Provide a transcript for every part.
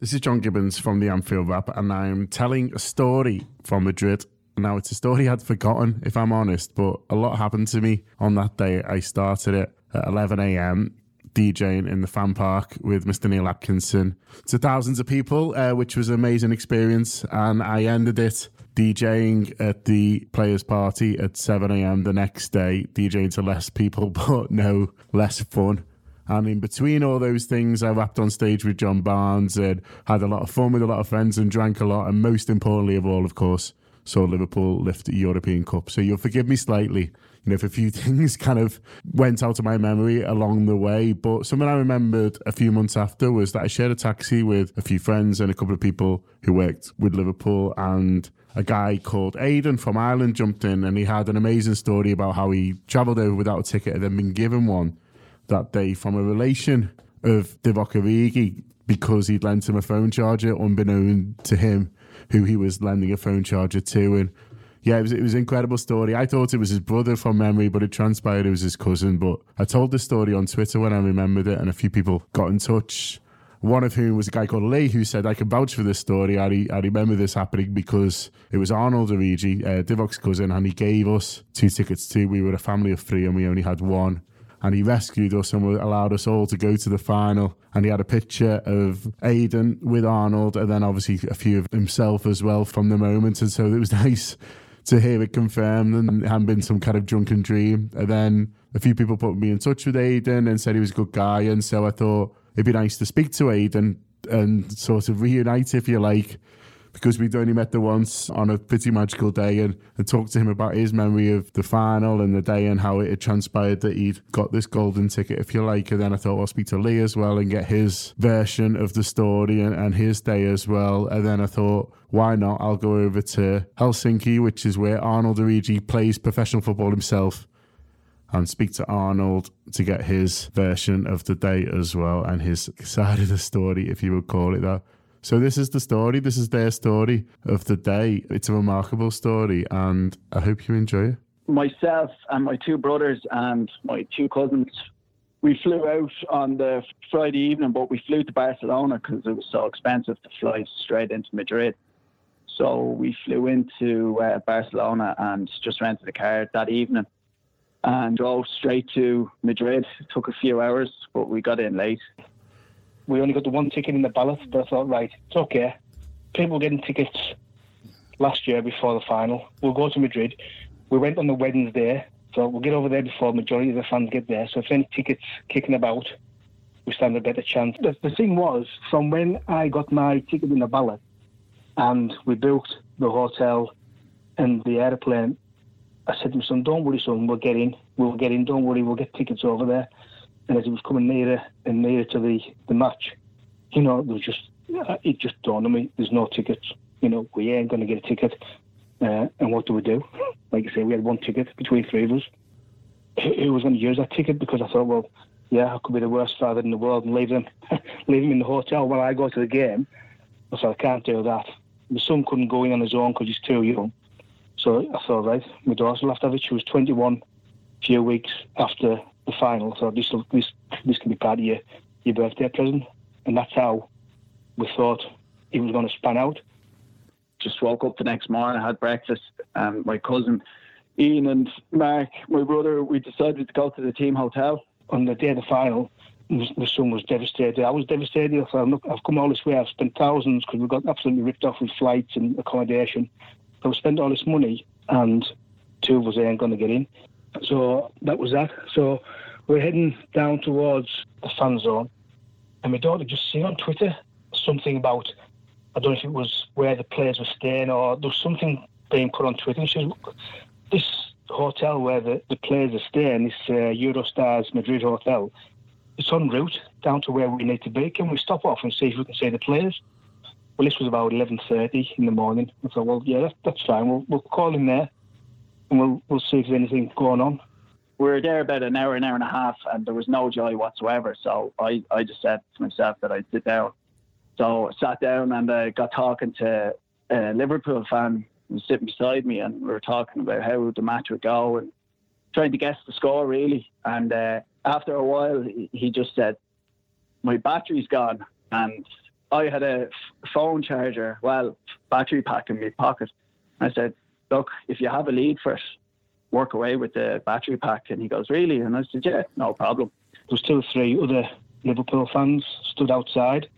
This is John Gibbons from the Anfield Wrap, and I'm telling a story from Madrid. Now, it's a story I'd forgotten, if I'm honest, but a lot happened to me on that day. I started it at 11 a.m. DJing in the fan park with Mr. Neil Atkinson to thousands of people, uh, which was an amazing experience. And I ended it DJing at the players' party at 7 a.m. the next day, DJing to less people, but no less fun. And in between all those things, I rapped on stage with John Barnes and had a lot of fun with a lot of friends and drank a lot. And most importantly of all, of course, saw Liverpool lift the European Cup. So you'll forgive me slightly, you know, if a few things kind of went out of my memory along the way. But something I remembered a few months after was that I shared a taxi with a few friends and a couple of people who worked with Liverpool and a guy called Aidan from Ireland jumped in and he had an amazing story about how he travelled over without a ticket and then been given one that day from a relation of Divock Origi because he'd lent him a phone charger unbeknown to him who he was lending a phone charger to and yeah, it was, it was an incredible story. I thought it was his brother from memory, but it transpired it was his cousin. But I told the story on Twitter when I remembered it, and a few people got in touch. One of whom was a guy called Lee, who said, I can vouch for this story. I, I remember this happening because it was Arnold Origi, uh, Divock's cousin, and he gave us two tickets too. We were a family of three, and we only had one and he rescued us and allowed us all to go to the final. And he had a picture of Aidan with Arnold, and then obviously a few of himself as well from the moment. And so it was nice to hear it confirmed and it hadn't been some kind of drunken dream. And then a few people put me in touch with Aidan and said he was a good guy. And so I thought it'd be nice to speak to Aidan and sort of reunite, if you like, because we'd only met the once on a pretty magical day and, and talked to him about his memory of the final and the day and how it had transpired that he'd got this golden ticket, if you like. And then I thought I'll speak to Lee as well and get his version of the story and, and his day as well. And then I thought, why not? I'll go over to Helsinki, which is where Arnold Origi plays professional football himself and speak to Arnold to get his version of the day as well and his side of the story, if you would call it that. So this is the story. This is their story of the day. It's a remarkable story, and I hope you enjoy it. Myself and my two brothers and my two cousins, we flew out on the Friday evening, but we flew to Barcelona because it was so expensive to fly straight into Madrid. So we flew into uh, Barcelona and just rented a car that evening and drove straight to Madrid. It took a few hours, but we got in late we only got the one ticket in the ballot, but I thought, right, it's okay. People were getting tickets last year before the final. We'll go to Madrid. We went on the Wednesday, so we'll get over there before the majority of the fans get there. So if any tickets kicking about, we stand a better chance. The, the thing was, from when I got my ticket in the ballot and we booked the hotel and the airplane, I said to my son, don't worry, son, we'll get in. We'll get in, don't worry, we'll get tickets over there and as it was coming nearer and nearer to the, the match, you know, there was just it just dawned on me: there's no tickets. You know, we ain't going to get a ticket. Uh, and what do we do? Like I say, we had one ticket between three of us. Who was going to use that ticket? Because I thought, well, yeah, I could be the worst father in the world and leave them, leave them in the hotel while I go to the game. I said, I can't do that. My son couldn't go in on his own because he's too young. So I thought, right, my daughter will have to have it. She was 21 a few weeks after the final. So this this this can be part of your your birthday present, and that's how we thought it was going to span out. Just woke up the next morning, had breakfast. Um, my cousin Ian and Mark, my brother, we decided to go to the team hotel on the day of the final. The son was devastated. I was devastated. I thought, look, I've come all this way. I've spent thousands because we got absolutely ripped off with flights and accommodation. I've spent all this money, and two of us ain't going to get in. So that was that. So we're heading down towards the fan zone, and my daughter just seen on Twitter something about I don't know if it was where the players were staying or there was something being put on Twitter. And she says, "This hotel where the, the players are staying, this uh, Eurostars Madrid hotel, it's en route down to where we need to be. Can we stop off and see if we can see the players?" Well, this was about 11:30 in the morning. I thought, "Well, yeah, that, that's fine. We'll, we'll call in there." And we'll we'll see if there's anything going on. We were there about an hour, an hour and a half, and there was no joy whatsoever. So I, I just said to myself that I'd sit down. So I sat down and I got talking to a Liverpool fan who was sitting beside me, and we were talking about how the match would go and trying to guess the score really. And uh, after a while, he just said, "My battery's gone," and I had a phone charger, well, battery pack in my pocket. I said, look, if you have a lead for it, work away with the battery pack. And he goes, really? And I said, yeah, no problem. There was two or three other Liverpool fans stood outside.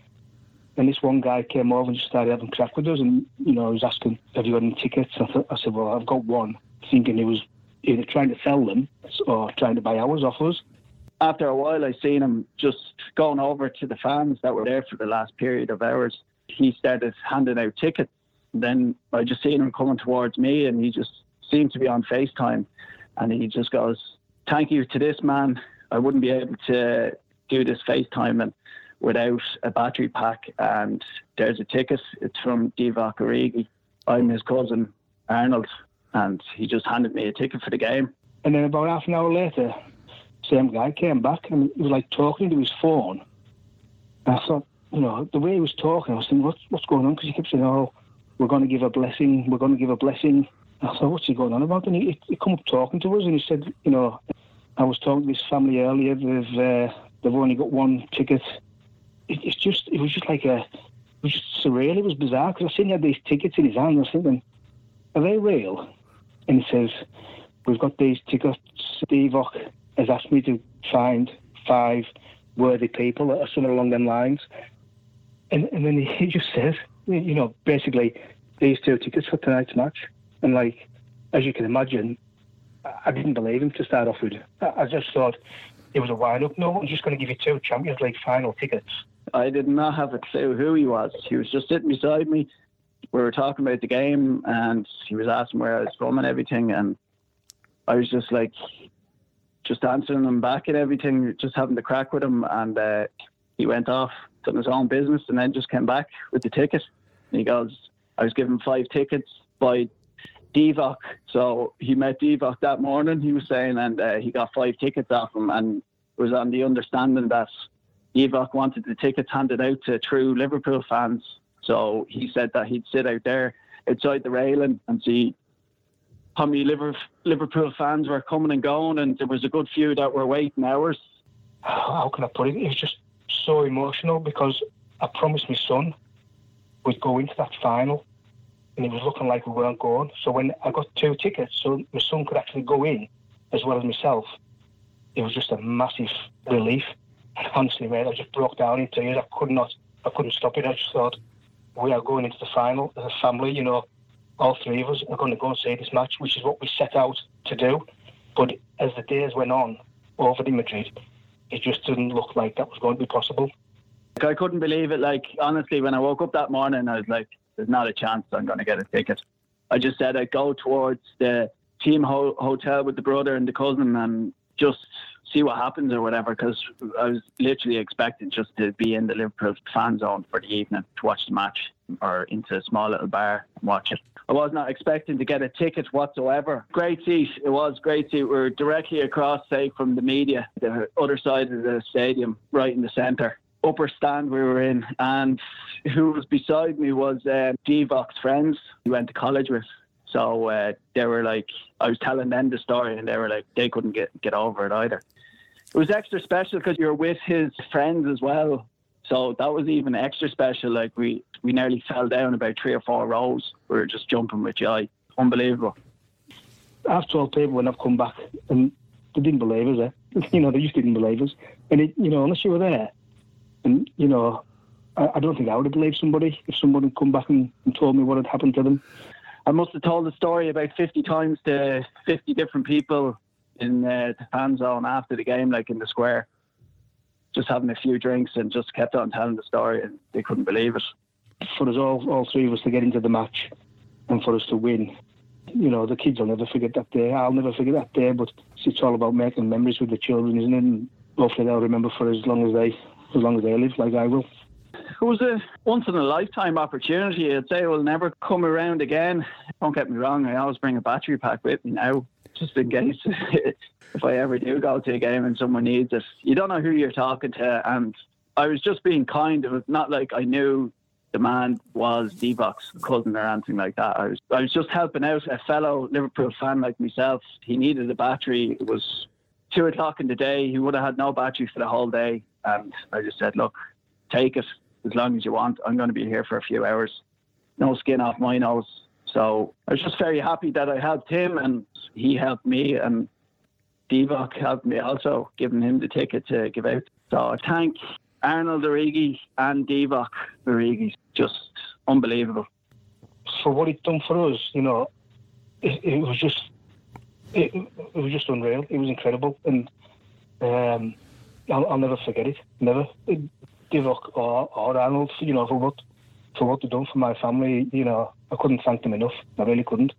And this one guy came over and just started having crack with us. And, you know, he was asking, have you got any tickets? I, th- I said, well, I've got one, thinking he was either trying to sell them or trying to buy ours off us. After a while, I seen him just going over to the fans that were there for the last period of hours. He started handing out tickets. Then I just seen him coming towards me, and he just seemed to be on FaceTime. And he just goes, "Thank you to this man. I wouldn't be able to do this FaceTime and without a battery pack. And there's a ticket. It's from Divock Origi. I'm his cousin Arnold, and he just handed me a ticket for the game. And then about half an hour later, same guy came back and he was like talking to his phone. And I thought, you know, the way he was talking, I was thinking, what's, what's going on? Because he kept saying, oh, we're going to give a blessing, we're going to give a blessing. I thought, what's he going on about? And he, he come up talking to us and he said, you know, I was talking to this family earlier, they've, uh, they've only got one ticket. It, it's just, it was just like a, it was just surreal, it was bizarre, because I seen he had these tickets in his hand, I thinking, are they real? And he says, we've got these tickets, Divock has asked me to find five worthy people or something along them lines. And, and then he just says, you know, basically, these two tickets for tonight's match. And like, as you can imagine, I didn't believe him to start off with. I just thought it was a wind up. No one's just going to give you two Champions League final tickets. I did not have a clue who he was. He was just sitting beside me. We were talking about the game, and he was asking where I was from and everything. And I was just like, just answering him back and everything, just having the crack with him. And uh, he went off, done his own business, and then just came back with the ticket. He goes, I was given five tickets by Divock. So he met Divock that morning, he was saying, and uh, he got five tickets off him and was on the understanding that Divock wanted the tickets handed out to true Liverpool fans. So he said that he'd sit out there outside the railing and see how many Liverpool fans were coming and going, and there was a good few that were waiting hours. How can I put it? It was just so emotional because I promised my son we'd go into that final, and it was looking like we weren't going. So when I got two tickets, so my son could actually go in as well as myself, it was just a massive relief. And honestly, mate, I just broke down in tears. I could not, I couldn't stop it. I just thought we are going into the final as a family. You know, all three of us are going to go and see this match, which is what we set out to do. But as the days went on over in Madrid, it just didn't look like that was going to be possible. I couldn't believe it. Like, honestly, when I woke up that morning, I was like, there's not a chance I'm going to get a ticket. I just said I'd go towards the team ho- hotel with the brother and the cousin and just see what happens or whatever because I was literally expecting just to be in the Liverpool fan zone for the evening to watch the match or into a small little bar and watch it. I was not expecting to get a ticket whatsoever. Great seat. It was great seat. We were directly across, say, from the media, the other side of the stadium, right in the centre. Upper stand we were in, and who was beside me was uh, Divock's friends he went to college with. So uh, they were like, I was telling them the story, and they were like, they couldn't get get over it either. It was extra special because you're with his friends as well. So that was even extra special. Like we, we nearly fell down about three or four rows. We were just jumping with joy. Unbelievable. After all, people when I've come back and they didn't believe us. Eh? You know, they just didn't believe us. And it, you know, unless you were there, and you know, I, I don't think I would have believed somebody if somebody had come back and, and told me what had happened to them. I must have told the story about 50 times to 50 different people in uh, the fan zone after the game, like in the square, just having a few drinks and just kept on telling the story, and they couldn't believe it. For us all, all three of us to get into the match and for us to win, you know, the kids will never forget that day. I'll never forget that day, but it's all about making memories with the children, isn't it? And hopefully they'll remember for as long as they, as long as they live, like I will. It was a once in a lifetime opportunity. I'd say it will never come around again. Don't get me wrong, I always bring a battery pack with me now just in case if I ever do go to a game and someone needs it. You don't know who you're talking to, and I was just being kind. It was not like I knew the man was Divock's cousin or anything like that. I was I was just helping out a fellow Liverpool fan like myself. He needed a battery. It was two o'clock in the day. He would have had no battery for the whole day, and I just said, "Look, take it." as long as you want. I'm going to be here for a few hours. No skin off my nose. So I was just very happy that I helped him and he helped me and Divock helped me also, giving him the ticket to give out. So I thank Arnold Origi and Divock Origi. Just unbelievable. For what he's done for us, you know, it, it was just it, it, was just unreal. It was incredible, and um, I'll, I'll, never forget it. Never. Divock or, uh, or Arnold, you know, for what for what they've done for my family, you know, I couldn't thank them enough. I really couldn't.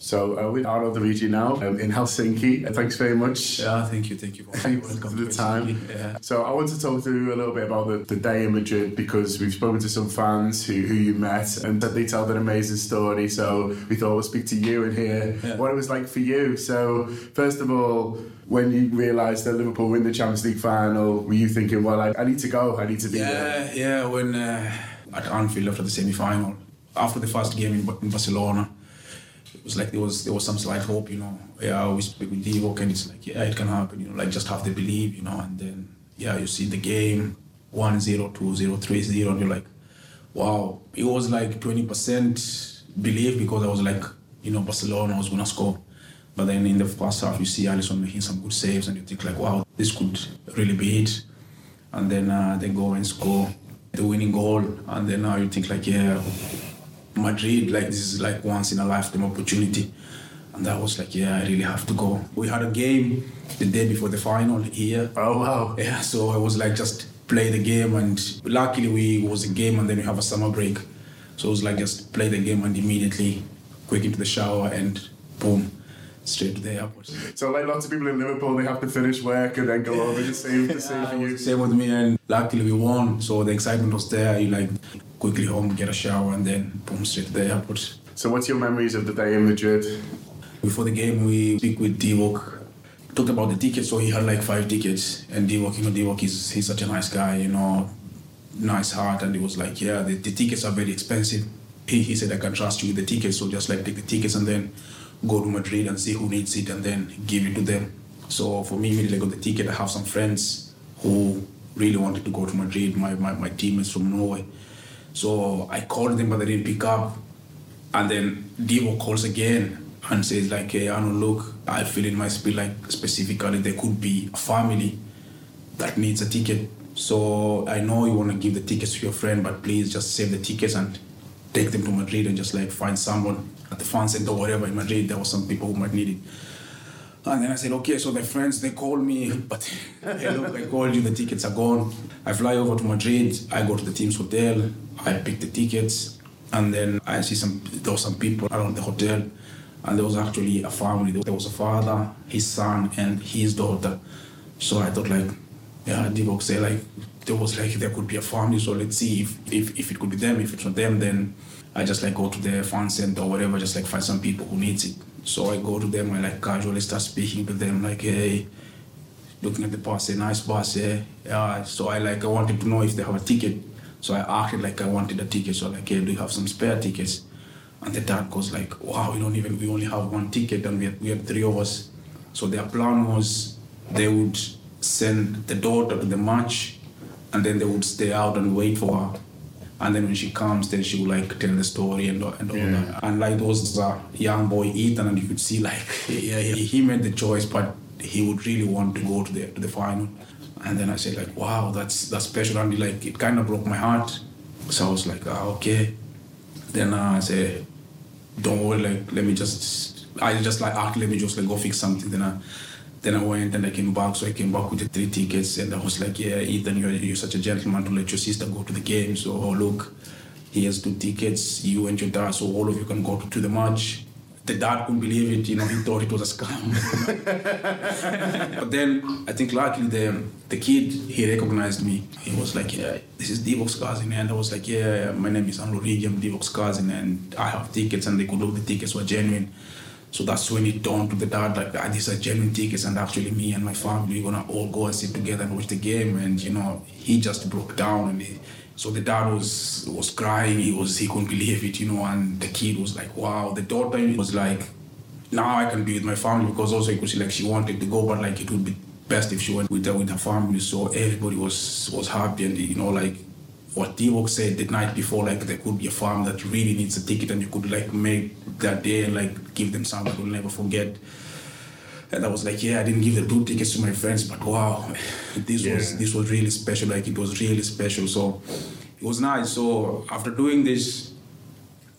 So uh, we are on the region now um, in Helsinki. Uh, thanks very much. Yeah, thank you, thank you for the time. Yeah. So I want to talk to you a little bit about the, the day in Madrid because we've spoken to some fans who, who you met and they told an amazing story. So we thought we'll speak to you and hear yeah. what it was like for you. So first of all, when you realised that Liverpool win the Champions League final, were you thinking, well, I, I need to go, I need to be yeah, there? Yeah, yeah, when uh, at Anfield after the semi-final, after the first game in, in Barcelona it was like there was there was some slight hope, you know. Yeah, we speak with and it's like, yeah, it can happen, you know, like just have the belief, you know, and then yeah, you see the game 1 0, 2 0, 3 0, and you're like, wow. It was like 20% belief because I was like, you know, Barcelona was gonna score. But then in the first half, you see Alisson making some good saves, and you think like, wow, this could really be it. And then uh, they go and score the winning goal, and then now uh, you think like, yeah, Madrid, like this is like once in a lifetime opportunity. And I was like, yeah, I really have to go. We had a game the day before the final here. Oh wow. Yeah, so I was like just play the game and luckily we was a game and then we have a summer break. So it was like just play the game and immediately quick into the shower and boom, straight to the airport. So like lots of people in Liverpool, they have to finish work and then go over to save the same for you. Same with me and luckily we won. So the excitement was there. You like quickly home, get a shower, and then boom, straight to the airport. So, what's your memories of the day in Madrid? Before the game, we speak with Divock. Talked about the tickets, so he had like five tickets, and Divock, you know, Divock is he's such a nice guy, you know, nice heart, and he was like, yeah, the, the tickets are very expensive. He, he said I can trust you with the tickets, so just like take the tickets and then go to Madrid and see who needs it, and then give it to them. So for me, immediately I got the ticket. I have some friends who really wanted to go to Madrid. My my, my teammates from Norway. So I called them, but they didn't pick up. And then Divo calls again and says like, "Hey, Arno, look, I feel in my spirit like specifically there could be a family that needs a ticket. So I know you want to give the tickets to your friend, but please just save the tickets and take them to Madrid and just like find someone at the fan center or whatever in Madrid. There were some people who might need it." And then I said, okay, so the friends, they call me, but hey, look, I called you, the tickets are gone. I fly over to Madrid, I go to the team's hotel, I pick the tickets, and then I see some, there were some people around the hotel, and there was actually a family. There was a father, his son, and his daughter. So I thought like, yeah, Divock say like, there was like, there could be a family, so let's see if, if, if it could be them. If it's not them, then I just like go to the fan center or whatever, just like find some people who needs it. So I go to them, I like casually start speaking to them, like, hey, looking at the bus, a nice bus, yeah. yeah. So I like, I wanted to know if they have a ticket. So I acted like I wanted a ticket. So like, hey, do you have some spare tickets? And the dad goes like, wow, we don't even, we only have one ticket and we have, we have three of us. So their plan was they would send the daughter to the match and then they would stay out and wait for her and then when she comes, then she will like tell the story and, and all yeah. that. And like those uh, young boy Ethan, and you could see like yeah, he, he made the choice, but he would really want to go to the to the final. And then I said like, wow, that's that's special, and like it kind of broke my heart. So I was like, ah, okay. Then uh, I said, don't worry, like let me just, I just like, ah, let me just like go fix something. Then I then I went and I came back. So I came back with the three tickets, and I was like, "Yeah, Ethan, you're, you're such a gentleman to let your sister go to the game. So oh, look, he has two tickets. You and your dad, so all of you can go to, to the match." The dad couldn't believe it. You know, he thought it was a scam. but then I think luckily the the kid he recognized me. He was like, "Yeah, this is Divock's cousin," and I was like, "Yeah, my name is Arnold Origi. I'm Divock's cousin, and I have tickets." And they could look the tickets were genuine. So that's when it dawned to the dad like ah, these are genuine tickets and actually me and my family we're gonna all go and sit together and watch the game. And you know he just broke down and he, so the dad was was crying. He was he couldn't believe it you know and the kid was like wow. The daughter was like now I can be with my family because also you could see like she wanted to go but like it would be best if she went with her with her family. So everybody was was happy and you know like what Divock said the night before, like there could be a farm that really needs a ticket and you could like make that day and like give them something we'll never forget. And I was like, yeah, I didn't give the two tickets to my friends, but wow, this Yeah. was this was really special. Like it was really special. So it was nice. So after doing this,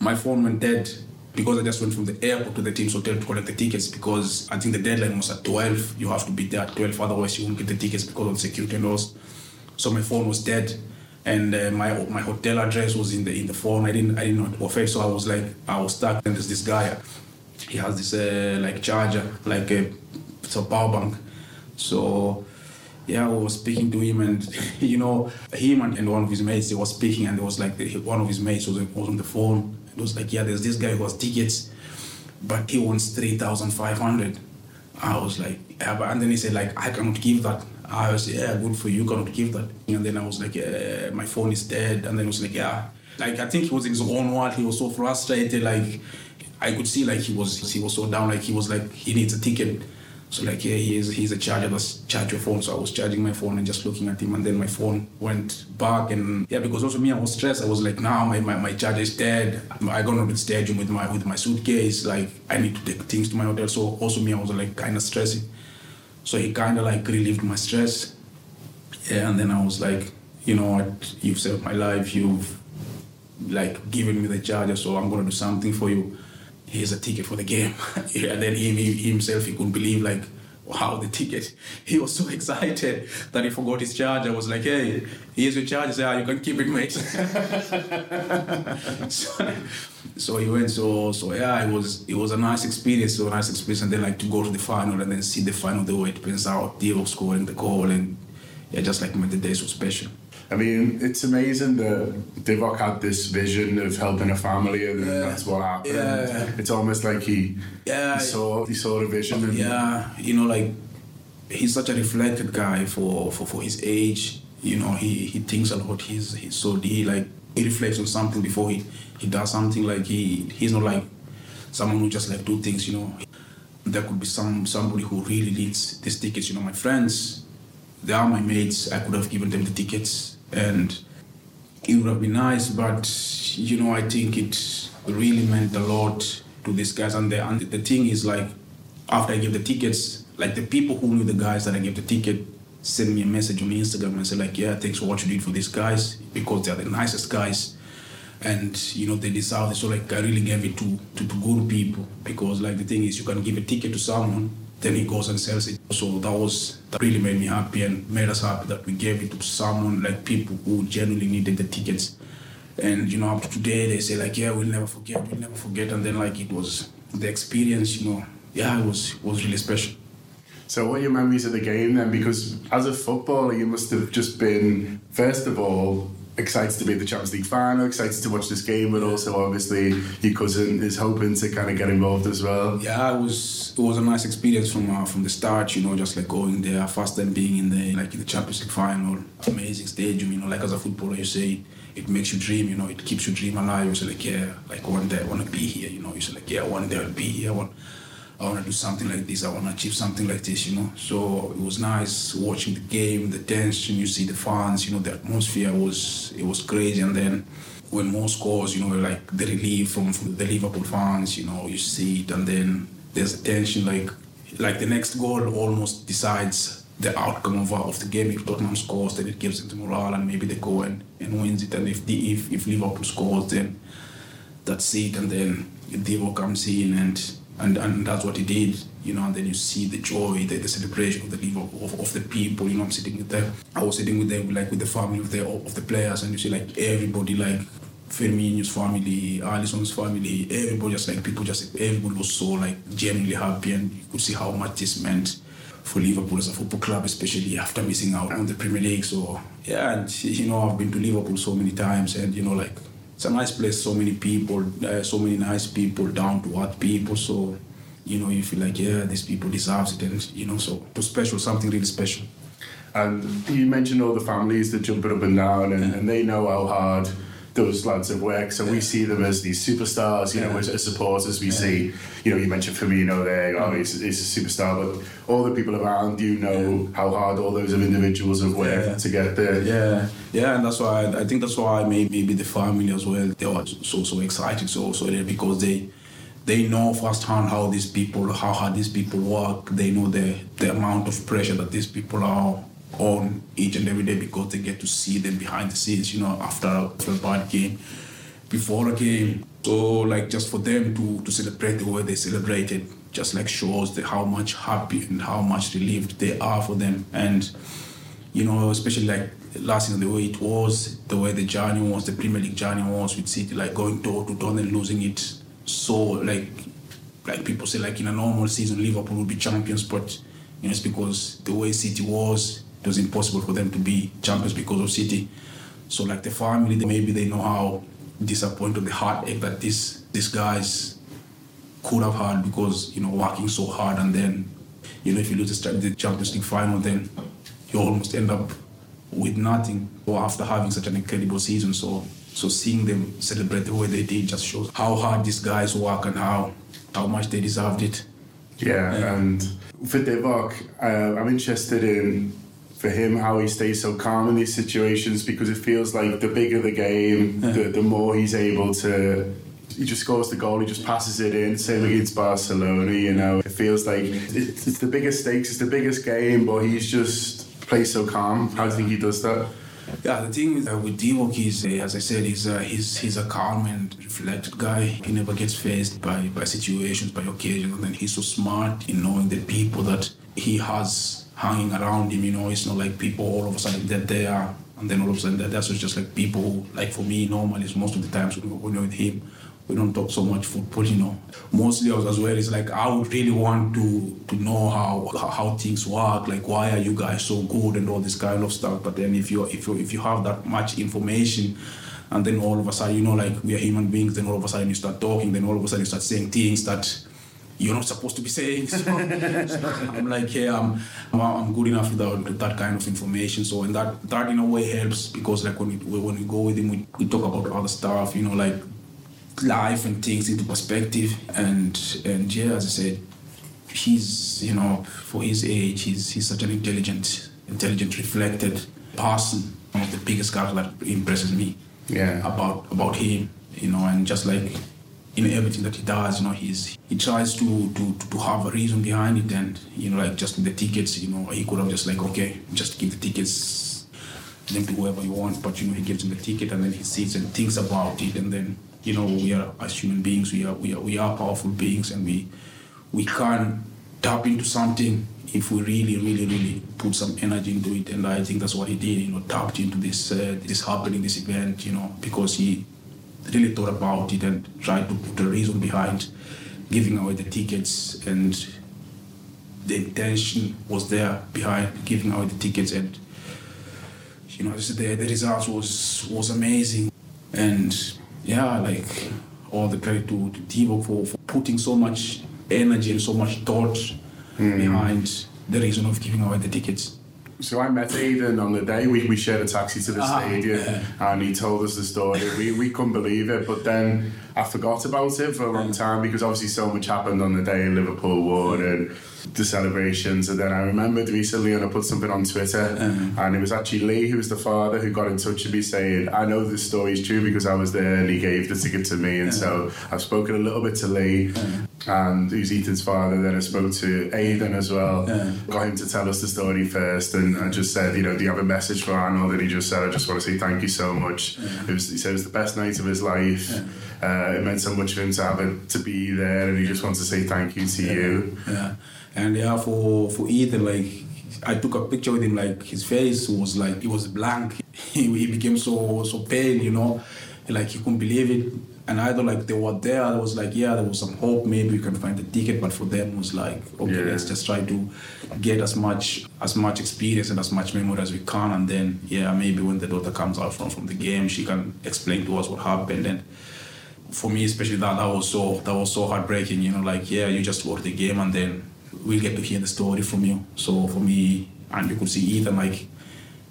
my phone went dead because I just went from the airport to the team's hotel to collect the tickets because I think the deadline was at 12. You have to be there at 12, otherwise you won't get the tickets because of security laws. So my phone was dead, and uh, my my hotel address was in the in the phone. I didn't I didn't offer, so I was like I was stuck. And there's this guy, he has this uh, like charger, like a it's a power bank. So yeah, I was speaking to him, and you know, him and, and one of his mates, they were speaking, and it was like the, one of his mates was, was on the phone. It was like, yeah, there's this guy who has tickets, but he wants three thousand five hundred. I was like, yeah, but and then he said like, I cannot give that. I was yeah, good for you, cannot give that. And then I was like, yeah, my phone is dead. And then he was like, yeah, like I think he was in his own world. He was so frustrated, like I could see like he was he was so down, like he was like he needs a ticket. So like yeah, he is he's a charger that's charge your phone. So I was charging my phone and just looking at him and then my phone went back and yeah, because also me I was stressed. I was like, now my, my, my charger is dead. I got on the stadium with my with my suitcase, like I need to take things to my hotel. So also me I was like kinda stressing. So he kinda like relieved my stress. Yeah, and then I was like, you know what, you've saved my life, you've like given me the charger, so I'm gonna do something for you. Here's a ticket for the game. yeah, and then him, he himself, he couldn't believe like, wow, the ticket. He was so excited that he forgot his charger. I was like, hey, here's your charger. Yeah, you can keep it, mate. so, so he went. So so yeah, it was it was a nice experience. So nice experience, and then like to go to the final and then see the final the way it pans out. Diego scoring the goal and yeah, just like made the day so special. I mean, it's amazing that Divock had this vision of helping a family, and Yeah. that's what happened. Yeah. It's almost like he, Yeah, he saw he saw the vision. And, yeah, you know, like he's such a reflected guy for, for, for his age. You know, he, he thinks a lot. He's he's so he like he reflects on something before he, he does something. Like he he's not like someone who just like do things. You know, there could be some somebody who really needs these tickets. You know, my friends, they are my mates. I could have given them the tickets, and it would have been nice. But you know, I think it really meant a lot to these guys. And the and the thing is like after I gave the tickets, like the people who knew the guys that I gave the ticket sent me a message on Instagram and said like, yeah, thanks for what you did for these guys because they're the nicest guys, and you know they deserve it. So like I really gave it to, to to good people because like the thing is you can give a ticket to someone, then he goes and sells it. So that was that really made me happy and made us happy that we gave it to someone like people who genuinely needed the tickets. And you know, up to today they say like, yeah, we'll never forget, we'll never forget. And then like it was the experience, you know, yeah, it was it was really special. So, what are your memories of the game then? Because as a footballer, you must have just been, first of all, excited to be the Champions League final, excited to watch this game, but also obviously your cousin is hoping to kind of get involved as well. Yeah, it was it was a nice experience from uh, from the start. You know, just like going there, first time being in the like in the Champions League final, amazing stadium. You know, like as a footballer, you say it makes you dream. You know, it keeps your dream alive. You say like, yeah, like one day I want to be here. You know, you say like, yeah, one day I'll be here. Want, I want to do something like this. I want to achieve something like this. You know, so it was nice watching the game, the tension. You see the fans. You know, the atmosphere was it was crazy. And then when Mo scores, you know, like the relief from, from the Liverpool fans, you know, you see it, and then there's a tension like like the next goal almost decides the outcome of, of the game. If Tottenham scores, then it gives them the morale, and maybe they go and, and wins it. And if the if, if Liverpool scores, then that's it. And then Divo comes in, and, and and that's what he did. You know, and then you see the joy, the, the celebration of the Liverpool of, of the people. You know, I'm sitting with them. I was sitting with them, like with the family of the of the players, and you see like everybody like Firmino's family, Alisson's family, everybody just like people just everybody was so like genuinely happy and you could see how much this meant for Liverpool as a football club, especially after missing out on the Premier League. So yeah, and you know I've been to Liverpool so many times, and you know like it's a nice place, so many people, uh, so many nice people, down to earth people. So you know you feel like yeah, these people deserves it, and you know so it was special, something really special. And you mentioned all the families that jumping up and down, and, and they know how hard those lads at work. So we see them as these superstars, you know, as, as supporters. We see, you know, you mentioned Firmino there, oh, mm-hmm. he's, he's a superstar, but all the people around you know how hard all those individuals have worked to get there. Yeah, yeah, and that's why I think that's why maybe maybe the family as well. They are so so excited, so so because they they know firsthand how these people, how hard these people work. They know the the amount of pressure that these people are on each and every day because they get to see them behind the scenes. You know, after a, after a bad game, before a game. So like just for them to to celebrate the way they celebrated, just like shows the, how much happy and how much relieved they are for them and you know, especially like last season, the way it was, the way the journey was, the Premier League journey was with City, like going door to door and losing it. So, like, like people say, like in a normal season, Liverpool would be champions, but you know, it's because the way City was, it was impossible for them to be champions because of City. So, like the family, maybe they know how disappointed, the heartache that this these guys could have had because you know working so hard and then you know if you lose the Champions League final then you almost end up with nothing or after having such an incredible season. So so seeing them celebrate the way they did just shows how hard these guys work and how how much they deserved it. Yeah, and for Divock, uh, I'm interested in for him how he stays so calm in these situations because it feels like the bigger the game, the, the more he's able to. He just scores the goal, he just passes it in. Same against Barcelona, you know. It feels like it's, it's the biggest stakes, it's the biggest game, but he's just plays so calm. How do you think he does that? Yeah, the thing is, uh, with Divock, he's, uh, as I said, he's, uh, he's, he's a calm and reflected guy. He never gets faced by, by situations, by occasions. And he's so smart in knowing the people that he has hanging around him. You know, it's not like people all of a sudden that they are, and then all of a sudden that that's just like people like for me, normally, it's most of the times when you're with him, we don't talk so much football, you know. Mostly as well, it's like I would really want to to know how how- how things work, like why are you guys so good and all this kind of stuff. But then if you if you if you have that much information, and then all of a sudden you know like we are human beings, then all of a sudden you start talking, then all of a sudden you start saying things that you're not supposed to be saying. So, so I'm like, yeah, I'm, I'm, good enough without that kind of information. So, and that that in a way helps because like when we when we go with him, we, we talk about other stuff, you know, like life and things into perspective. And and yeah, as I said, he's you know for his age, he's he's such an intelligent, intelligent, reflected person. One of the biggest guys that impresses me Yeah. about about him, you know, and just like in everything that he does, you know, he's he tries to to to have a reason behind it, and you know, like just the tickets, you know, he could have just like okay, just give the tickets them to whoever you want, but you know, he gives them the ticket, and then he sits and thinks about it, and then you know, we are as human beings, we are we are we are powerful beings, and we we can tap into something if we really, really, really put some energy into it. And I think that's what he did. You know, tapped into this uh, this happening, this event. You know, because he really thought about it and tried to put a reason behind giving away the tickets. And the intention was there behind giving away the tickets. And you know the, the results was was amazing. And yeah like all the credit to, to Divock for, for putting so much energy and so much thought hmm. behind the reason of giving away the tickets So I met Aidan on the day we, we shared a taxi to the Ah, stadium and he told us the story. We, we couldn't believe it, but then I forgot about it for a long time because obviously so much happened on the day in Liverpool won mm. and the celebrations. And then I remembered recently and I put something on Twitter mm. and it was actually Lee, who was the father, who got in touch with me saying, I know this story is true because I was there and he gave the ticket to me. And mm. so I've spoken a little bit to Lee and who's Ethan's father. Then I spoke to Aidan as well. Got him to tell us the story first, and I just said, you know, do you have a message for Arnold? And he just said, I just want to say thank you so much. It was, he said it was the best night of his life. Uh, Uh, it meant so much for him to have it, to be there, and he just wants to say thank you to you. Yeah, and yeah, for for Ethan, like I took a picture with him, like his face was like it was blank. He, he became so so pale, you know, like he couldn't believe it. And I thought like they were there. I was like, yeah, there was some hope. Maybe we can find the ticket. But for them, it was like, okay, Yeah. let's just try to get as much as much experience and as much memory as we can. And then yeah, maybe when the daughter comes out from from the game, she can explain to us what happened and for me especially that that was so that was so heartbreaking you know like yeah you just watch the game and then we'll get to hear the story from you so for me and you could see Ethan like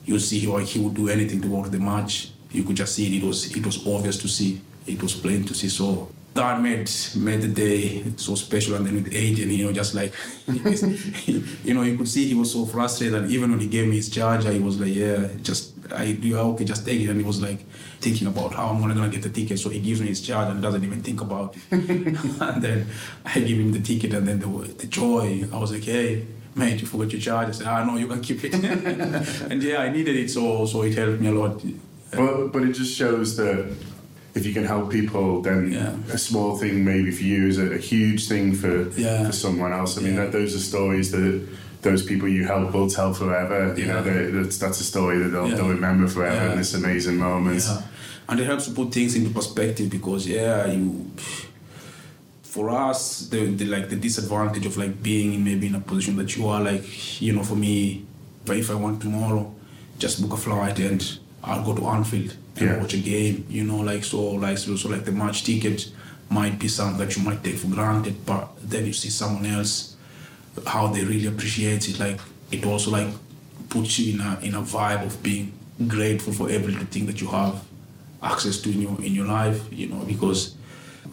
you see like he would do anything to watch the match you could just see it. It was it was obvious to see. It was plain to see. So that made made the day so special. And then with Aidan, you know, just like you know, you could see he was so frustrated. And even when he gave me his charger, he was like, "Yeah, just I do I okay, just take it." And he was like thinking about how I'm gonna get the ticket. So he gives me his charger and doesn't even think about it. and then I give him the ticket, and then the the joy. I was like, "Hey." Mate, you forgot your charger. I said, ah, no, you can keep it. and yeah, I needed it, so so it helped me a lot. But, but it just shows that if you can help people, then Yeah. a small thing maybe for you is a, a huge thing for Yeah. for someone else. I mean, Yeah. that those are stories that those people you help will tell forever. You know, Yeah. they- that's that's a story that they'll, Yeah. they'll remember forever. Yeah. And this amazing moment. Yeah. And it helps to put things into perspective because yeah, you for us the, the like the disadvantage of like being in maybe in a position that you are like you know for me if I- if I want tomorrow just book a flight and I'll go to Anfield and watch a game you know like so like so, so like the match ticket might be something that you might take for granted but then you see someone else how they really appreciate it. Like it also like puts you in a in a vibe of being grateful for every little thing that you have access to in your in your life you know because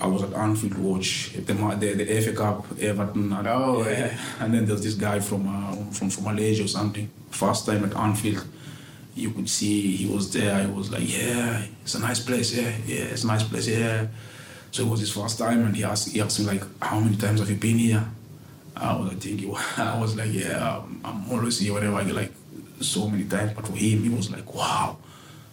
I was at Anfield watch the the, the FA Cup Everton and, Oh, yeah. yeah. and then there's this guy from uh, from from Malaysia or something. First time at Anfield you could see he was there. He was like yeah it's a nice place yeah yeah it's a nice place yeah. So it was his first time and he asked he asked me like how many times have you been here I was thinking, I was like, yeah, I'm, I'm always here whenever I get like so many times. But for him, he was like, wow,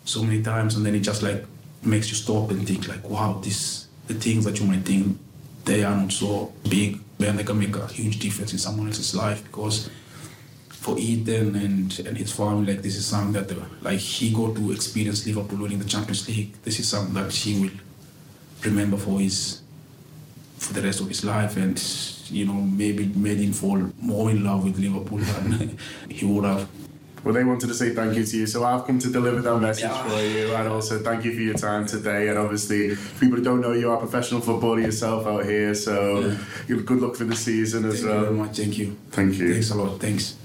so many times. And then it just like makes you stop and think like, wow, this the things that you might think they are not so big, but they can make a huge difference in someone else's life because for Ethan and and his family, like this is something that uh, like he got to experience Liverpool winning the Champions League. This is something that he will remember for his for the rest of his life and you know maybe made him fall more in love with Liverpool than he would have. Well, they wanted to say thank you to you, so I've come to deliver that message Yeah. for you, and also thank you for your time today. And obviously, people who don't know you are a professional footballer yourself out here, so Yeah. good luck for the season as Thank you very well. much. Thank you. Thank you. Thanks a lot. Thanks.